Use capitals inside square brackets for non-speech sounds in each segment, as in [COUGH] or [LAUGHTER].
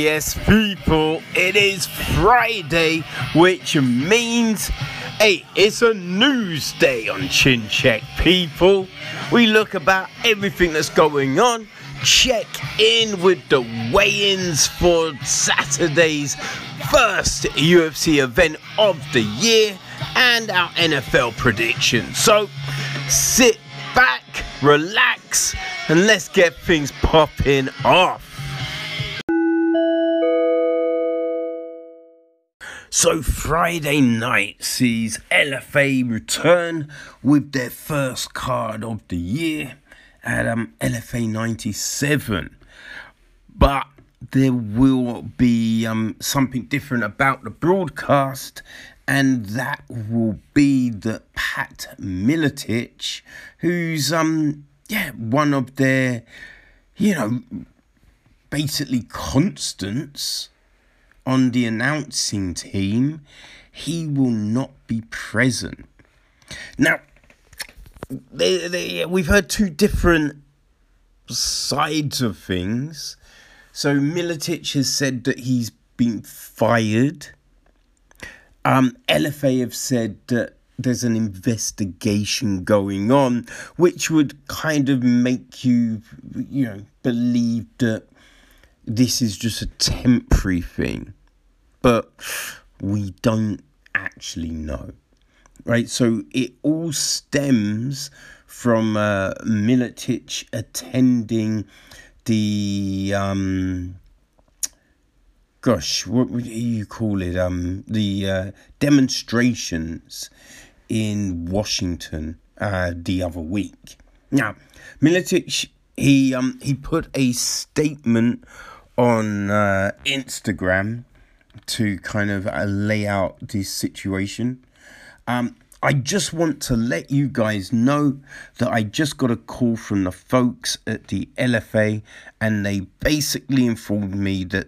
Yes, people, it is Friday, which means, hey, it's a news day on Chin Check, people. We look about everything that's going on, check in with the weigh ins for Saturday's first UFC event of the year and our NFL predictions. So sit back, relax, and let's get things popping off. So Friday night sees LFA return with their first card of the year at um, LFA 97. But there will be um, something different about the broadcast, and that will be that Pat Miletich, who's um yeah one of their you know basically constants on the announcing team, he will not be present. Now, they, they, we've heard two different sides of things. So Miletich has said that he's been fired. Um, LFA have said that there's an investigation going on, which would kind of make you, you know, believe that this is just a temporary thing, but we don't actually know. Right, so it all stems from uh, attending the um, gosh, what would you call it? Um, the uh, demonstrations in Washington uh, the other week. Now, Miletich he um he put a statement on uh, Instagram to kind of uh, lay out this situation. Um, I just want to let you guys know that I just got a call from the folks at the LFA, and they basically informed me that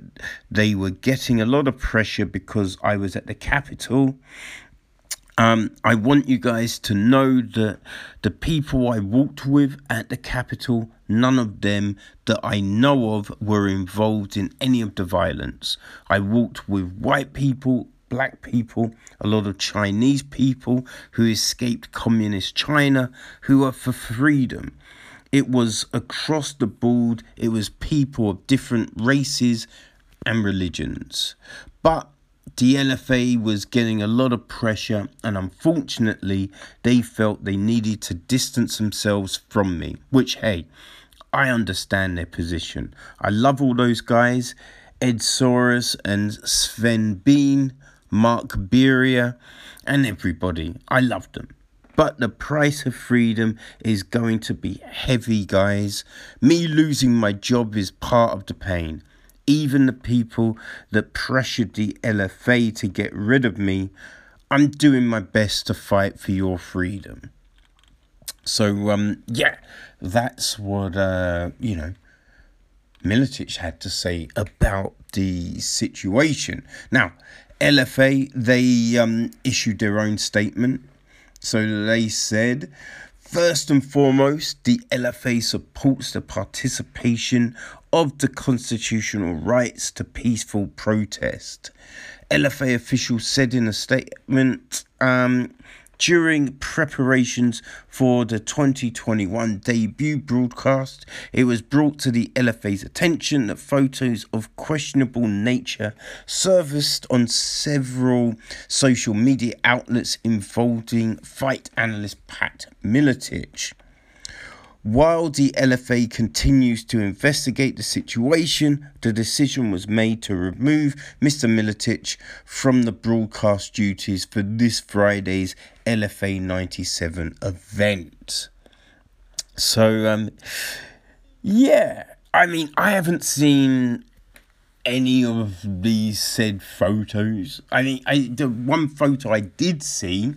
they were getting a lot of pressure because I was at the Capitol um, I want you guys to know that the people I walked with at the Capitol, none of them that I know of were involved in any of the violence. I walked with white people, black people, a lot of Chinese people who escaped communist China, who are for freedom. It was across the board, it was people of different races and religions. But the LFA was getting a lot of pressure, and unfortunately, they felt they needed to distance themselves from me. Which, hey, I understand their position. I love all those guys Ed Soares and Sven Bean, Mark Beria, and everybody. I love them. But the price of freedom is going to be heavy, guys. Me losing my job is part of the pain even the people that pressured the LFA to get rid of me, I'm doing my best to fight for your freedom. So, um, yeah, that's what, uh, you know, Miletich had to say about the situation. Now, LFA, they um, issued their own statement. So they said First and foremost, the LFA supports the participation of the constitutional rights to peaceful protest. LFA officials said in a statement um, during preparations for the 2021 debut broadcast, it was brought to the LFA's attention that photos of questionable nature surfaced on several social media outlets involving fight analyst Pat Miletich. While the LFA continues to investigate the situation, the decision was made to remove Mr. Miletich from the broadcast duties for this Friday's LFA 97 event. So, um, yeah, I mean, I haven't seen any of these said photos. I mean, I, the one photo I did see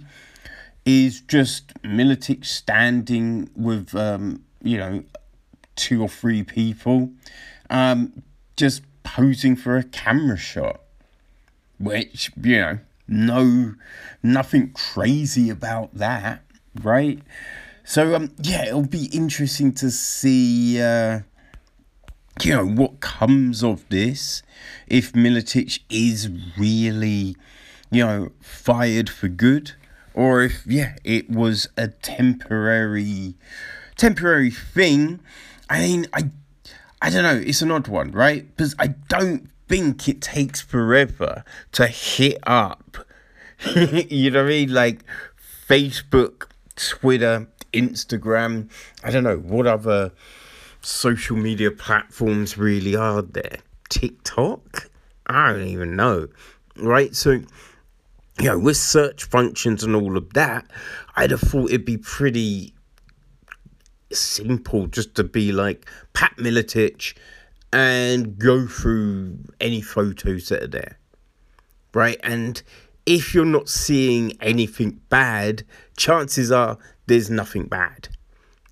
is just Miletich standing with, um, you know, two or three people, um, just posing for a camera shot, which, you know, no, nothing crazy about that, right? So, um, yeah, it'll be interesting to see, uh, you know, what comes of this, if Miletich is really, you know, fired for good, or if, yeah, it was a temporary, temporary thing. I mean, I, I don't know, it's an odd one, right? Because I don't think it takes forever to hit up, [LAUGHS] you know what I mean? Like Facebook, Twitter, Instagram, I don't know, what other social media platforms really are there? TikTok? I don't even know. Right? So, you know, with search functions and all of that, I'd have thought it'd be pretty simple just to be like Pat Miletich and go through any photos that are there. Right? And if you're not seeing anything bad, chances are there's nothing bad. [LAUGHS]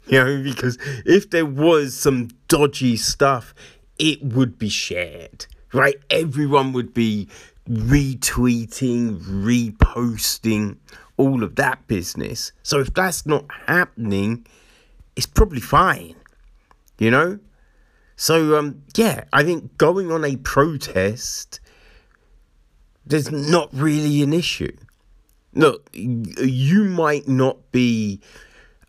You know, because if there was some dodgy stuff, it would be shared, right? Everyone would be retweeting, reposting, all of that business. So if that's not happening, it's probably fine, you know? So, um, yeah, I think going on a protest, there's not really an issue. Look, you might not be,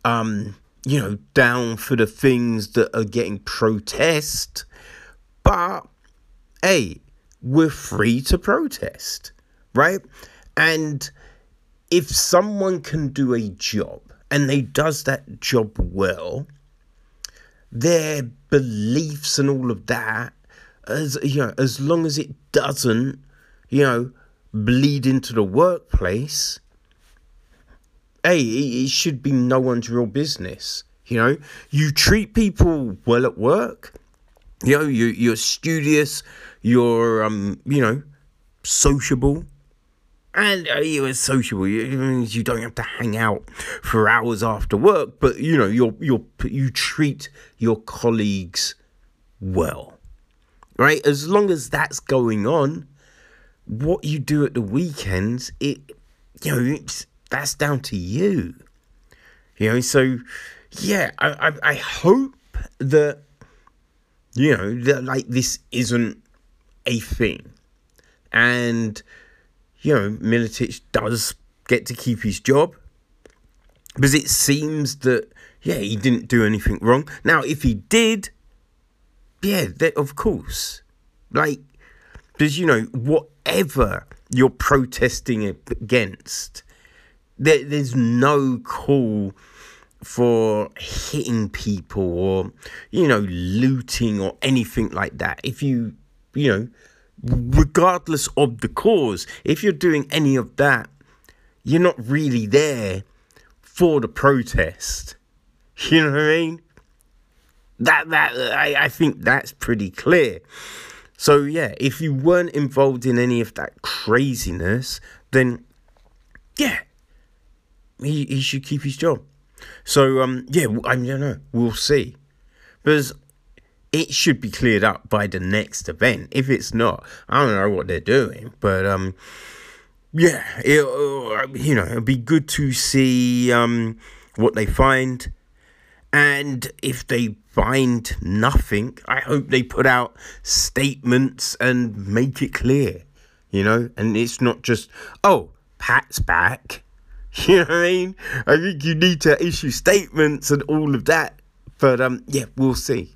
um, you know, down for the things that are getting protest, but hey, we're free to protest, right? And if someone can do a job and they does that job well, their beliefs and all of that, as you know, as long as it doesn't, you know, bleed into the workplace, hey, it should be no one's real business. You know, you treat people well at work. You know, you you're studious. You're um, you know, sociable. And uh, you're sociable. You, you don't have to hang out for hours after work, but you know you're you're you treat your colleagues well, right? As long as that's going on, what you do at the weekends, it you know it's that's down to you. You know, so yeah, I, I, I hope that you know like this isn't a thing, and you know Miletich does get to keep his job because it seems that yeah he didn't do anything wrong. Now, if he did, yeah, that, of course, like because you know whatever you're protesting against there, there's no call for hitting people or you know looting or anything like that. If you you know regardless of the cause if you're doing any of that you're not really there for the protest. [LAUGHS] You know what i mean? That that I, I think that's pretty clear. So yeah if you weren't involved in any of that craziness then yeah he, he should keep his job. So um, yeah, I don't know. We'll see, because it should be cleared up by the next event. If it's not, I don't know what they're doing, but um, yeah, it you know it'll be good to see um what they find, and if they find nothing, I hope they put out statements and make it clear, you know, and it's not just oh Pat's back [LAUGHS] You know what I mean? I think you need to issue statements and all of that. But um, yeah, we'll see.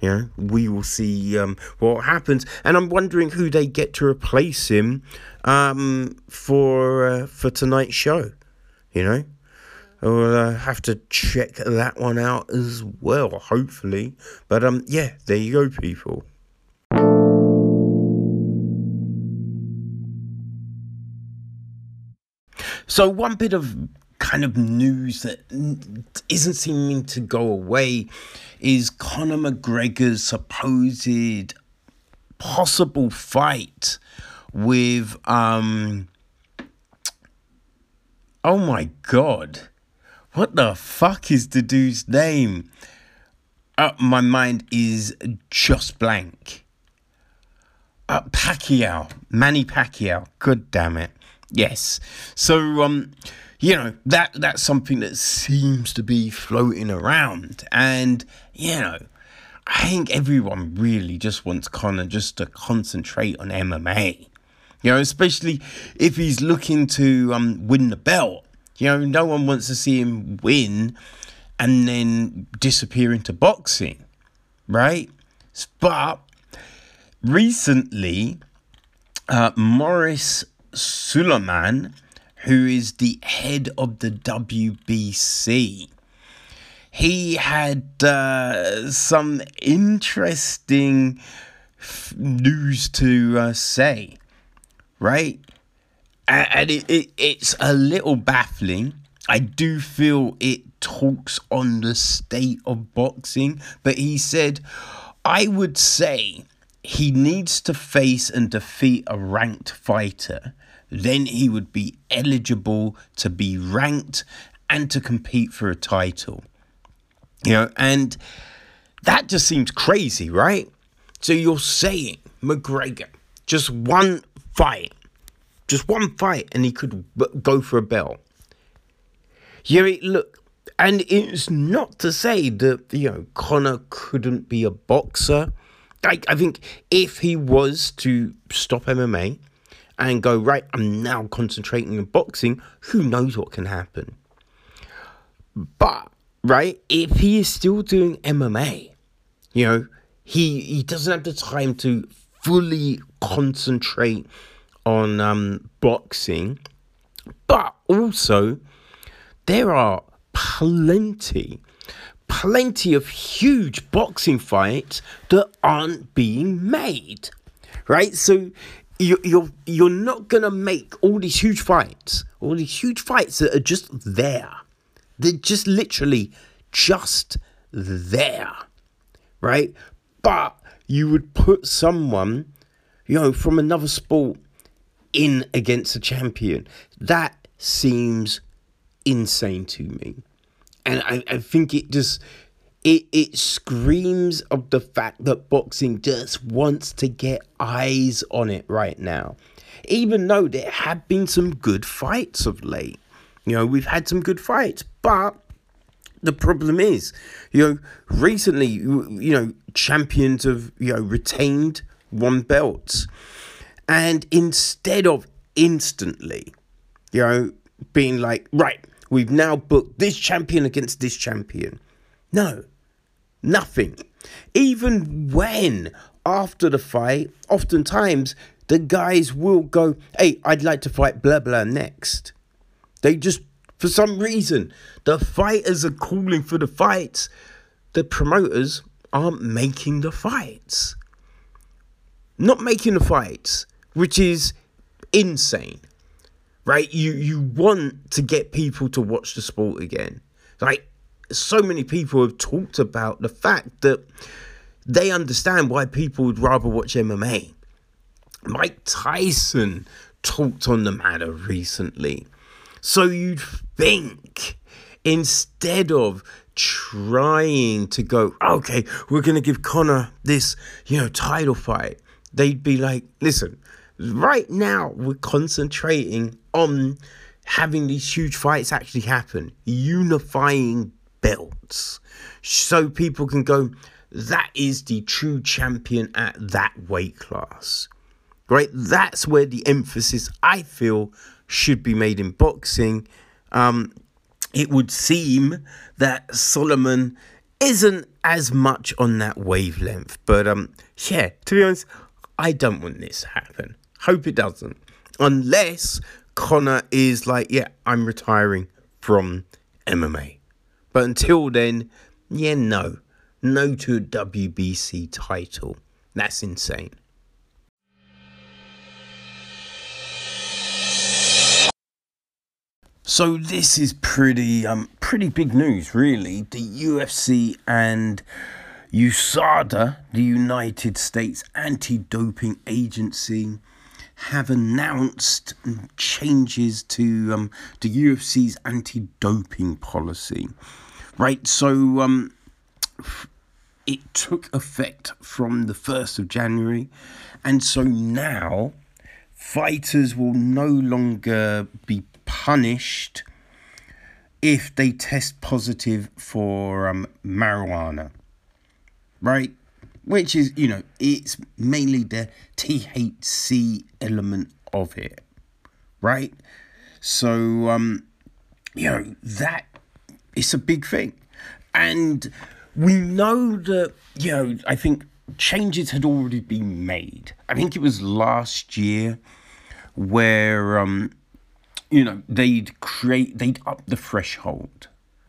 You know, we will see um, what happens, and I'm wondering who they get to replace him um, for uh, for tonight's show. You know, I'll uh, have to check that one out as well. Hopefully, but um, yeah, there you go, people. So, one bit of kind of news that isn't seeming to go away is Conor McGregor's supposed possible fight with um oh my god what the fuck is the dude's name? Uh, my mind is just blank. Uh, Pacquiao Manny Pacquiao good damn it Yes. So um you know that that's something that seems to be floating around and you know I think everyone really just wants Conor just to concentrate on MMA. You know, especially if he's looking to um, win the belt. You know, no one wants to see him win and then disappear into boxing, right? But recently, uh, Maurice Sulaimán, who is the head of the WBC, he had uh, some interesting f- news to uh, say, right? And it, it, it's a little baffling. I do feel it talks on the state of boxing, but he said, I would say he needs to face and defeat a ranked fighter. Then he would be eligible to be ranked and to compete for a title. You know, and that just seems crazy, right? So you're saying McGregor, just one fight, just one fight, and he could go for a belt. Yeah, look, and it's not to say that you know Conor couldn't be a boxer. Like I think if he was to stop MMA and go right, I'm now concentrating on boxing. Who knows what can happen? But right? If he is still doing MMA, you know, he he doesn't have the time to fully concentrate on um, boxing, but also there are plenty, plenty of huge boxing fights that aren't being made, right? So you, you're you're not gonna make all these huge fights, all these huge fights that are just there they're just literally just there, right? But you would put someone, you know, from another sport in against a champion. That seems insane to me. And I, I think it just it it screams of the fact that boxing just wants to get eyes on it right now. Even though there have been some good fights of late. You know, we've had some good fights, but the problem is, you know, recently, you know, champions have, you know, retained one belts. And instead of instantly, you know, being like, right, we've now booked this champion against this champion. No, nothing. Even when after the fight, oftentimes the guys will go, hey, I'd like to fight blah blah next. They just, for some reason, the fighters are calling for the fights. The promoters aren't making the fights. Not making the fights, which is insane. Right? You you want to get people to watch the sport again. Like so many people have talked about the fact that they understand why people would rather watch MMA. Mike Tyson talked on the matter recently. So you'd think instead of trying to go, okay, we're going to give Conor this, you know, title fight, they'd be like, listen, right now we're concentrating on having these huge fights actually happen, unifying belts, so people can go, that is the true champion at that weight class. Right? That's where the emphasis, I feel, should be made in boxing. Um, it would seem that Solomon isn't as much on that wavelength. But um, yeah, to be honest, I don't want this to happen. Hope it doesn't. Unless Conor is like, yeah, I'm retiring from MMA. But until then, yeah, no. No to a WBC title. That's insane. So this is pretty um pretty big news really. The UFC and USADA, the United States Anti-Doping Agency, have announced changes to um, the UFC's anti-doping policy. Right, so um, it took effect from the 1st of January, and so now fighters will no longer be punished if they test positive for um, marijuana. right? Which is, you know, it's mainly the THC element of it, right? So, um, you know, that is a big thing. And we know that, you know, I think changes had already been made. I think it was last year where, um, you know, they'd create, they'd up the threshold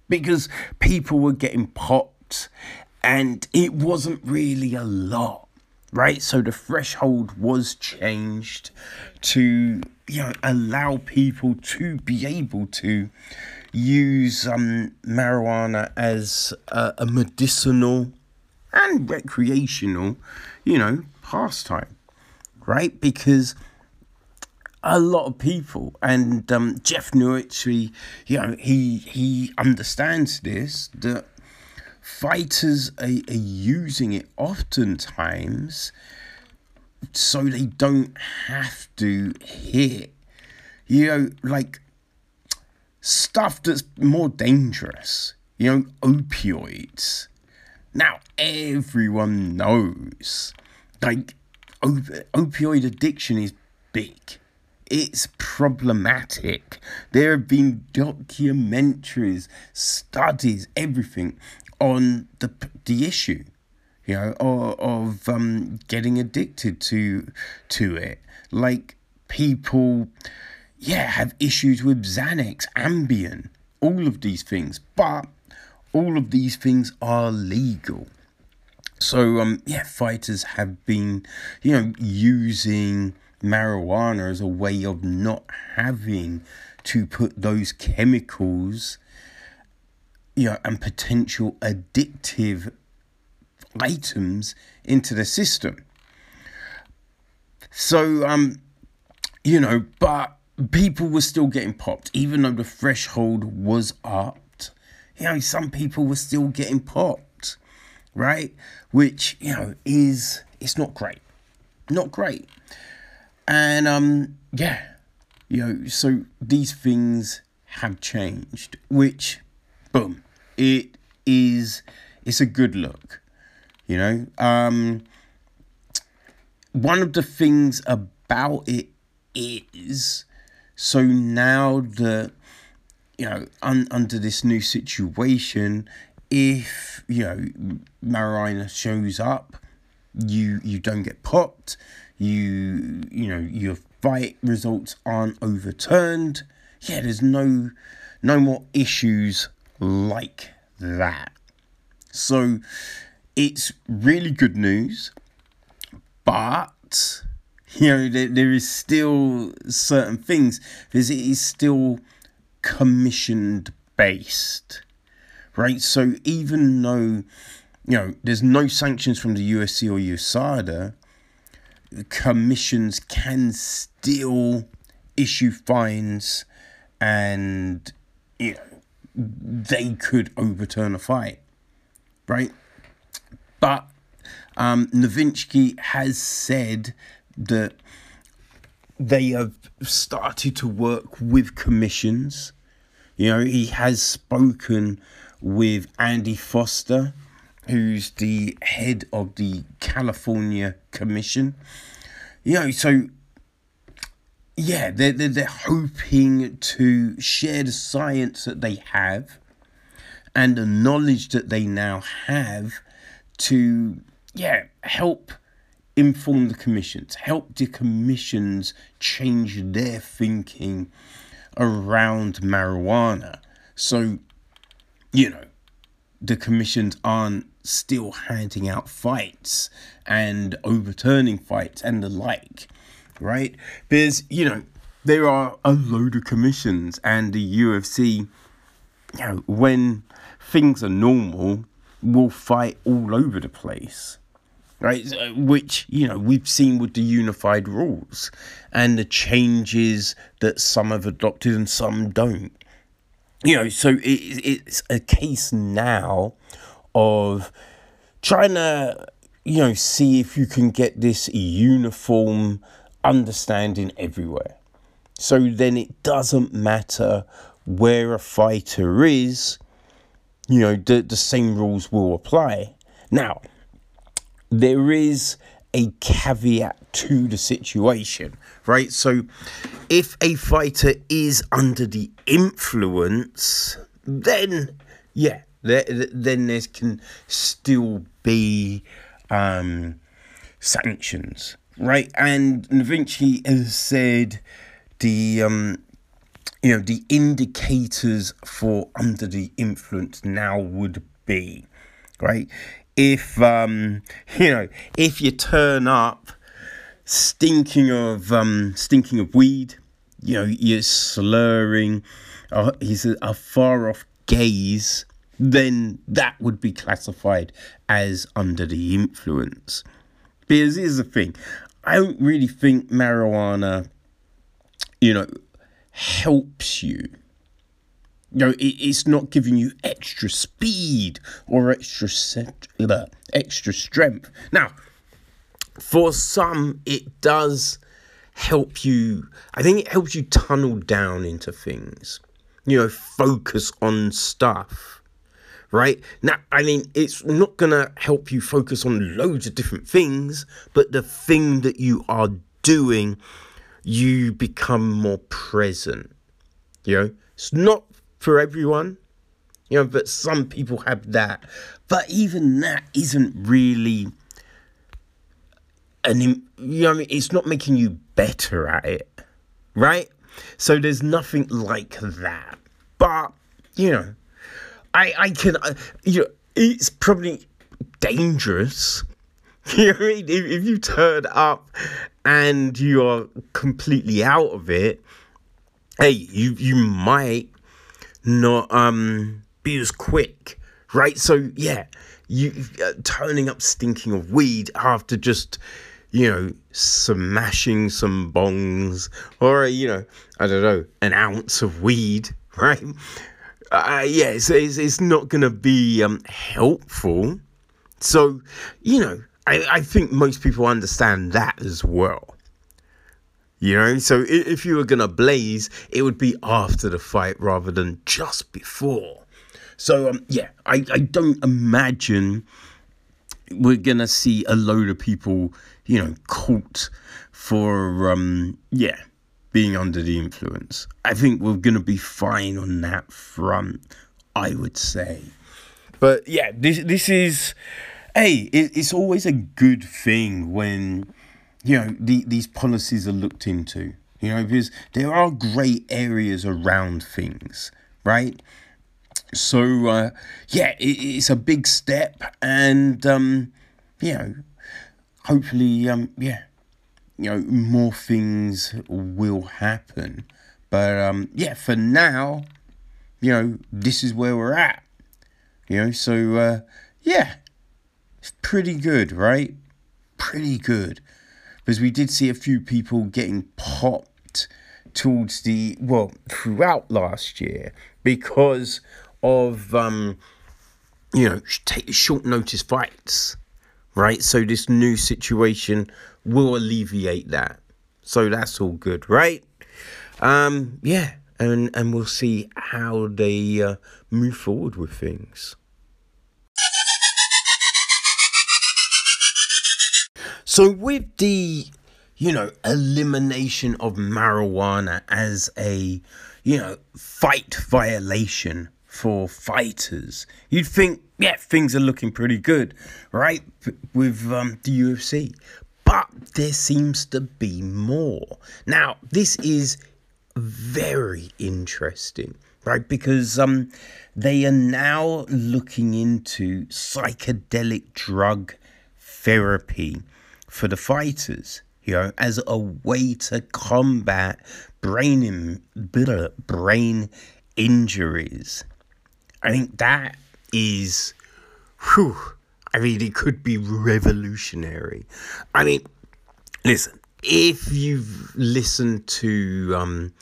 because people were getting popped and it wasn't really a lot, right? So the threshold was changed to, you know, allow people to be able to use um, marijuana as a, a medicinal and recreational, you know, pastime, right? Because a lot of people, and um, Jeff Novitzky, you know, he he understands this that fighters are, are using it oftentimes so they don't have to hit, you know, like stuff that's more dangerous, you know, opioids. Now, everyone knows, like, op- opioid addiction is big. It's problematic. There have been documentaries, studies, everything on the the issue, you know, of, of um, getting addicted to to it. Like people, yeah, have issues with Xanax, Ambien, all of these things, but all of these things are legal. So um, yeah, fighters have been, you know, using marijuana as a way of not having to put those chemicals you know, and potential addictive items into the system. So, um, you know, but people were still getting popped, even though the threshold was upped. You know, some people were still getting popped, right? Which, you know, is it's not great. Not great. And um, yeah, you know, so these things have changed, which boom, it is it's a good look you know um one of the things about it is so now that you know un, under this new situation if you know marijuana shows up you you don't get popped you you know your fight results aren't overturned yeah there's no no more issues like that. So it's really good news, but [LAUGHS] you know there, there is still certain things because it is still commissioned based, right? So even though you know there's no sanctions from the UFC or USADA, commissions can still issue fines and you know they could overturn a fight, right? But um, Novitzky has said that they have started to work with commissions. You know, he has spoken with Andy Foster, who's the head of the California Commission. You know, so yeah, they're, they're, they're hoping to share the science that they have and the knowledge that they now have to, yeah, help inform the commissions, help the commissions change their thinking around marijuana. So, you know, the commissions aren't still handing out fights and overturning fights and the like right? Because, you know, there are a load of commissions, and the UFC, you know, when things are normal, will fight all over the place. Right, uh, which you know we've seen with the unified rules and the changes that some have adopted and some don't. You know, so it, it's a case now of trying to you know see if you can get this uniform understanding everywhere. So then it doesn't matter where a fighter is, you know, the, the same rules will apply. Now, there is a caveat to the situation, right? So, if a fighter is under the influence, then yeah, there, then there can still be um, sanctions, right? And Vinci has said the um, you know the indicators for under the influence now would be right if um you know if you turn up stinking of um stinking of weed you know you're slurring uh, he's a, a far off gaze then that would be classified as under the influence. Because here's the thing i don't really think marijuana you know helps you you know, it, it's not giving you extra speed or extra set, extra strength. Now, for some, it does help you. I think it helps you tunnel down into things. You know, focus on stuff. Right now, I mean, it's not gonna help you focus on loads of different things, but the thing that you are doing, you become more present. You know, it's not for everyone, you know, but some people have that. But even that isn't really an, you know, I mean, it's not making you better at it, right? So there's nothing like that. But, you know, I, I can, you know, it's probably dangerous. [LAUGHS] You know what I mean? If, if you turn up and you're completely out of it, hey, you you might not um be as quick, right? So yeah, you uh, turning up stinking of weed after just you know smashing some bongs or you know I don't know an ounce of weed, [LAUGHS] right? Uh, yeah, it's, it's, it's not gonna be um helpful. So you know, I, I think most people understand that as well. You know, so if you were going to blaze, it would be after the fight rather than just before. So, um, yeah, I, I don't imagine we're going to see a load of people, you know, caught for, um, yeah, being under the influence. I think we're going to be fine on that front, I would say. But yeah, this, this is, hey, it, it's always a good thing when you know the, these policies are looked into you know because there are grey areas around things right? So uh, yeah it, it's a big step and um, you know hopefully um, yeah you know more things will happen. But um, yeah for now you know this is where we're at you know? So uh, yeah it's pretty good right? Pretty good because we did see a few people getting popped towards the well throughout last year because of um you know take short notice fights right? So this new situation will alleviate that. So that's all good right? Um yeah and and we'll see how they uh, move forward with things So, with the, you know, elimination of marijuana as a, you know, fight violation for fighters, you'd think, yeah, things are looking pretty good, right? With um, the UFC. But there seems to be more. Now, this is very interesting, right? Because um, they are now looking into psychedelic drug therapy for the fighters, you know, as a way to combat brain in, brain injuries. I think that is, whew, I mean, it could be revolutionary. I mean, listen, if you've listened to, um,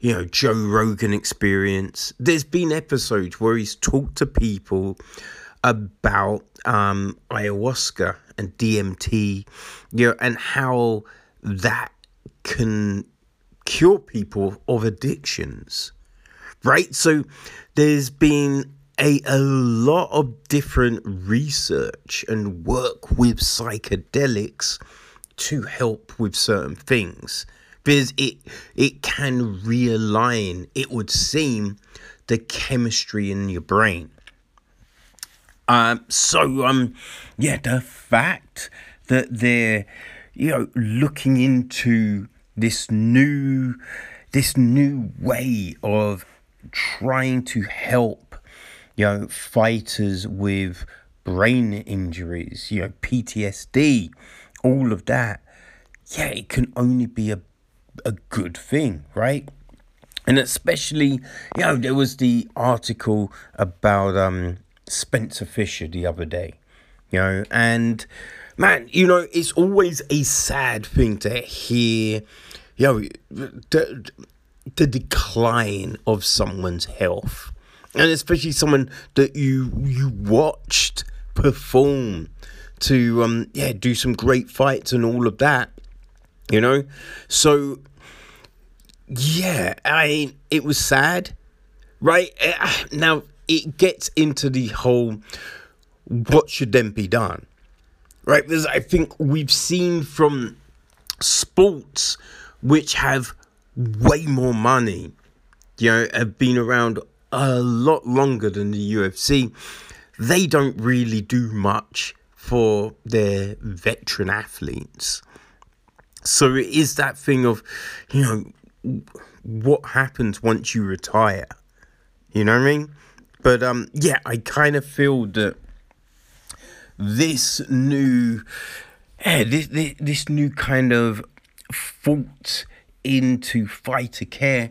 you know, Joe Rogan experience, there's been episodes where he's talked to people about um, ayahuasca and DMT, you know, and how that can cure people of addictions, right? So there's been a, a lot of different research and work with psychedelics to help with certain things because it it can realign it would seem the chemistry in your brain um so um yeah the fact that they're you know looking into this new this new way of trying to help you know fighters with brain injuries you know PTSD all of that yeah it can only be a a good thing right? And especially you know there was the article about um Spencer Fisher the other day you know and man you know it's always a sad thing to hear you know the, the decline of someone's health and especially someone that you you watched perform to um yeah do some great fights and all of that you know. So yeah i it was sad right? Eh, now it gets into the whole what should then be done right because i think we've seen from sports which have way more money you know have been around a lot longer than the UFC they don't really do much for their veteran athletes. So it is that thing of, you know, what happens once you retire? You know what I mean? But um, yeah, I kind of feel that this new, yeah, this, this this new kind of fault into fighter care.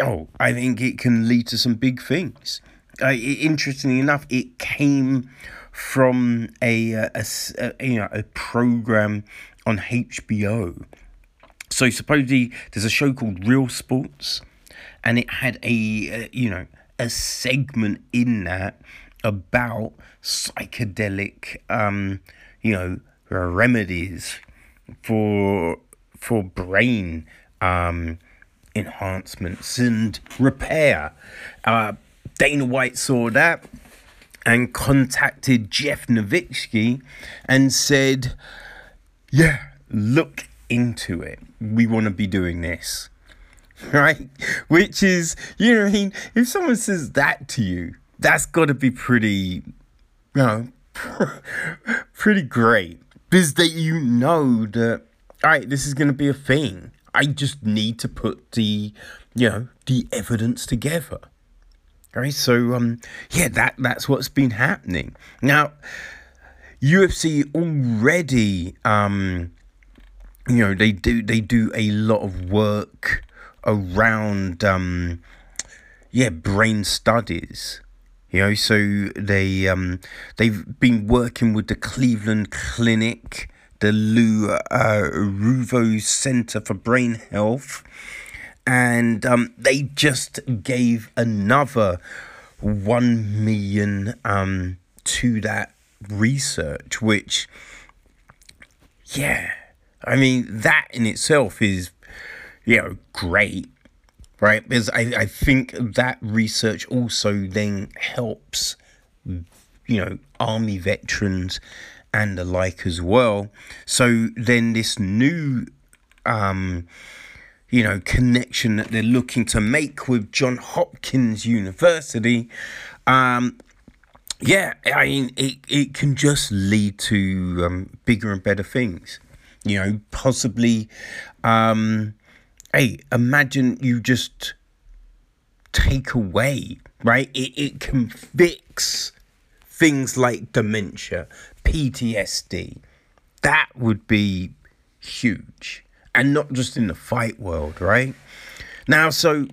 Oh, I think it can lead to some big things. Uh, interestingly enough, it came from a, a, a, you know a program on HBO. So supposedly there's a show called Real Sports, and it had a, a you know a segment in that about psychedelic um you know remedies for for brain um enhancements and repair. Uh, Dana White saw that and contacted Jeff Novitzky and said, Yeah, look into it. We want to be doing this. [LAUGHS] Right? Which is, you know, I mean, if someone says that to you, that's got to be pretty, you know, [LAUGHS] pretty great. Because that you know that, all right, this is going to be a thing. I just need to put the, you know, the evidence together. Right, so um, yeah, that that's what's been happening now. UFC already, um, you know, they do they do a lot of work around, um, yeah, brain studies. You know, so they um, they've been working with the Cleveland Clinic, the Lou uh, Ruvo Center for Brain Health and um, they just gave another one million um, to that research, which, yeah, I mean that in itself is, you know, great, right? Because I, I think that research also then helps, you know, army veterans and the like as well. So then this new um you know, connection that they're looking to make with John Hopkins University, um, yeah, I mean, it, it can just lead to um, bigger and better things. You know, possibly, um, hey, imagine you just take away, right? It, it can fix things like dementia, PTSD. That would be huge and not just in the fight world, right? Now, so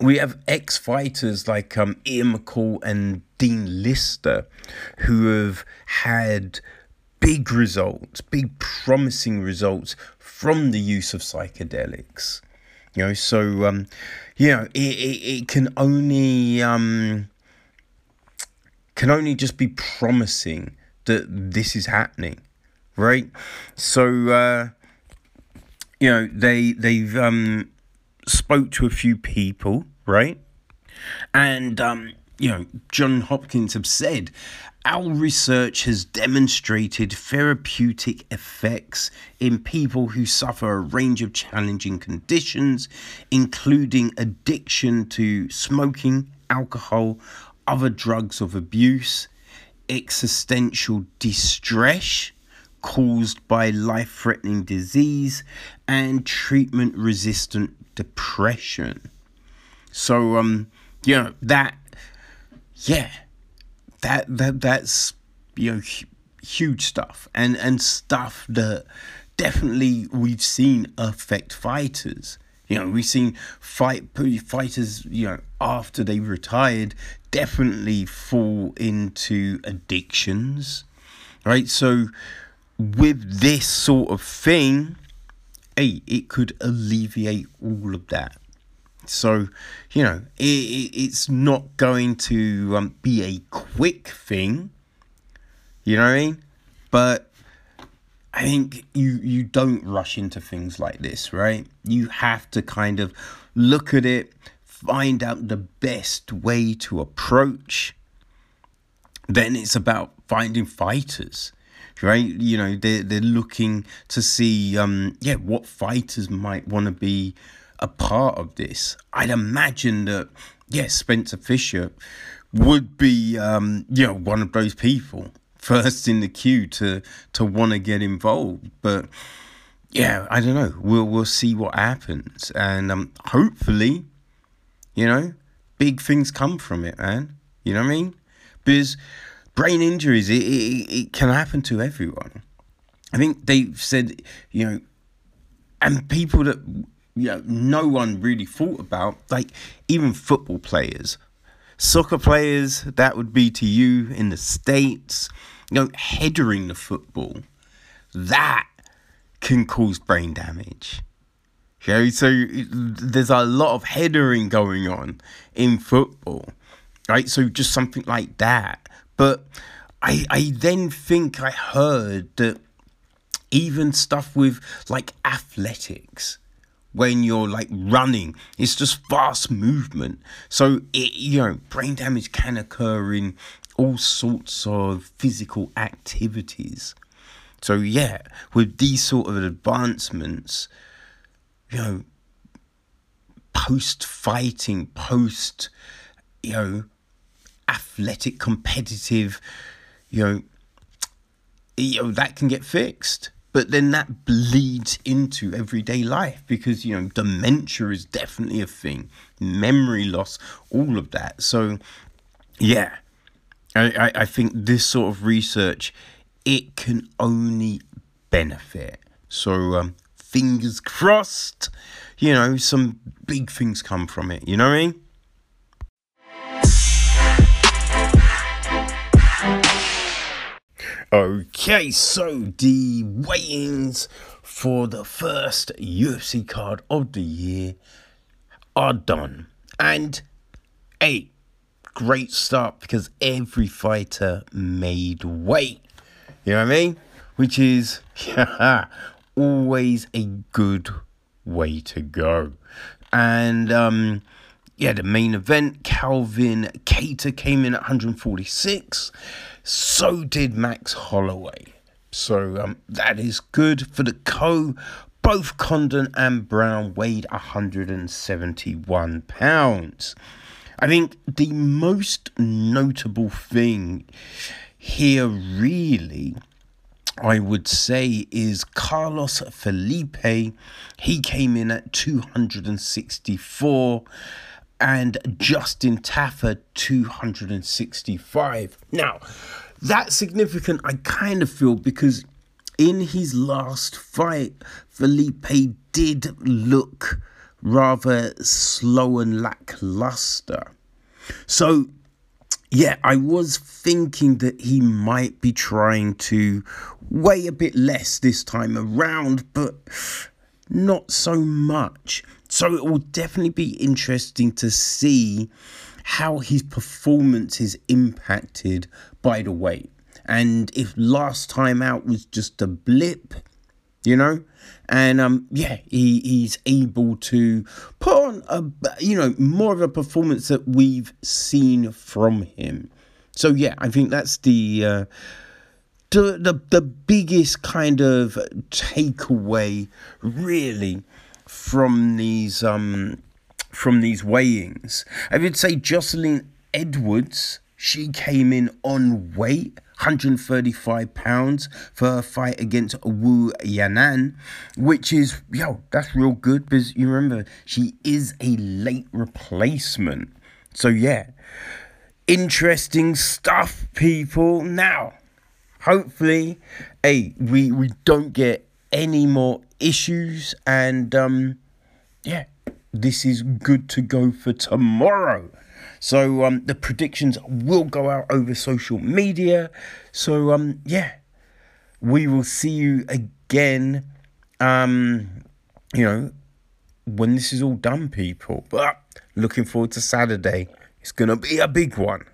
we have ex fighters like um, Ian McCall and Dean Lister who have had big results, big promising results from the use of psychedelics. You know, so um, you know, it, it, it can only um, can only just be promising that this is happening, right? So uh, you know they they've um spoke to a few people right and um you know, John Hopkins have said, our research has demonstrated therapeutic effects in people who suffer a range of challenging conditions, including addiction to smoking, alcohol, other drugs of abuse, existential distress caused by life threatening disease, and treatment resistant depression. So, um, you know, that, yeah, that, that, that's, you know, huge stuff and, and stuff that definitely we've seen affect fighters. You know, we've seen fight fighters, you know, after they retired, definitely fall into addictions, right? So, with this sort of thing, hey, it could alleviate all of that. So, you know, it, it, it's not going to um, be a quick thing. You know what I mean? But I think you you don't rush into things like this, right? You have to kind of look at it, find out the best way to approach. Then it's about finding fighters right? You know, they're they're looking to see um yeah what fighters might want to be a part of this. I'd imagine that yeah, Spencer Fisher would be um you know one of those people first in the queue to to want to get involved, but yeah, I don't know. We'll we'll see what happens, and um, hopefully, you know, big things come from it, man. You know what I mean? Because brain injuries, it, it, it can happen to everyone. I think they've said, you know, and people that you know no one really thought about, like even football players, soccer players, that would be to you in the States, you know, headering the football, that can cause brain damage. Okay, so there's a lot of headering going on in football, right? So just something like that but I I then think I heard that even stuff with like athletics when you're like running it's just fast movement so it you know brain damage can occur in all sorts of physical activities so yeah with these sort of advancements you know post fighting post you know athletic, competitive, you know, you know, that can get fixed. But then that bleeds into everyday life because, you know, dementia is definitely a thing, memory loss, all of that. So, yeah, I, I, I think this sort of research, it can only benefit. So, um, fingers crossed, you know, some big things come from it. You know what I mean? Okay, so the weigh-ins for the first UFC card of the year are done. And a great start because every fighter made weight. You know what I mean? Which is yeah, [LAUGHS] always a good way to go. And um yeah, the main event, Calvin Kattar came in at 146. So did Max Holloway. So um, that is good for the co. Both Condit and Brown weighed 171 pounds. I think the most notable thing here, really, I would say, is Carlos Felipe. He came in at 264 and Justin Tafa 265. Now, that's significant, I kind of feel, because in his last fight, Felipe did look rather slow and lackluster. So, yeah, I was thinking that he might be trying to weigh a bit less this time around, but not so much. So it will definitely be interesting to see how his performance is impacted by the weight. And if last time out was just a blip, you know? And um, yeah, he, he's able to put on a you know more of a performance that we've seen from him. So yeah, I think that's the uh, the the, the biggest kind of takeaway really from these um from these weighings. I would say Joselyne Edwards, she came in on weight. 135 pounds for her fight against Wu Yanan, which is yo, that's real good because you remember she is a late replacement. So yeah, interesting stuff, people. Now, hopefully, hey, we we don't get any more issues, and um, yeah, this is good to go for tomorrow. So um, the predictions will go out over social media. So um, yeah, we will see you again. Um, you know, when this is all done, people. But looking forward to Saturday. It's gonna be a big one.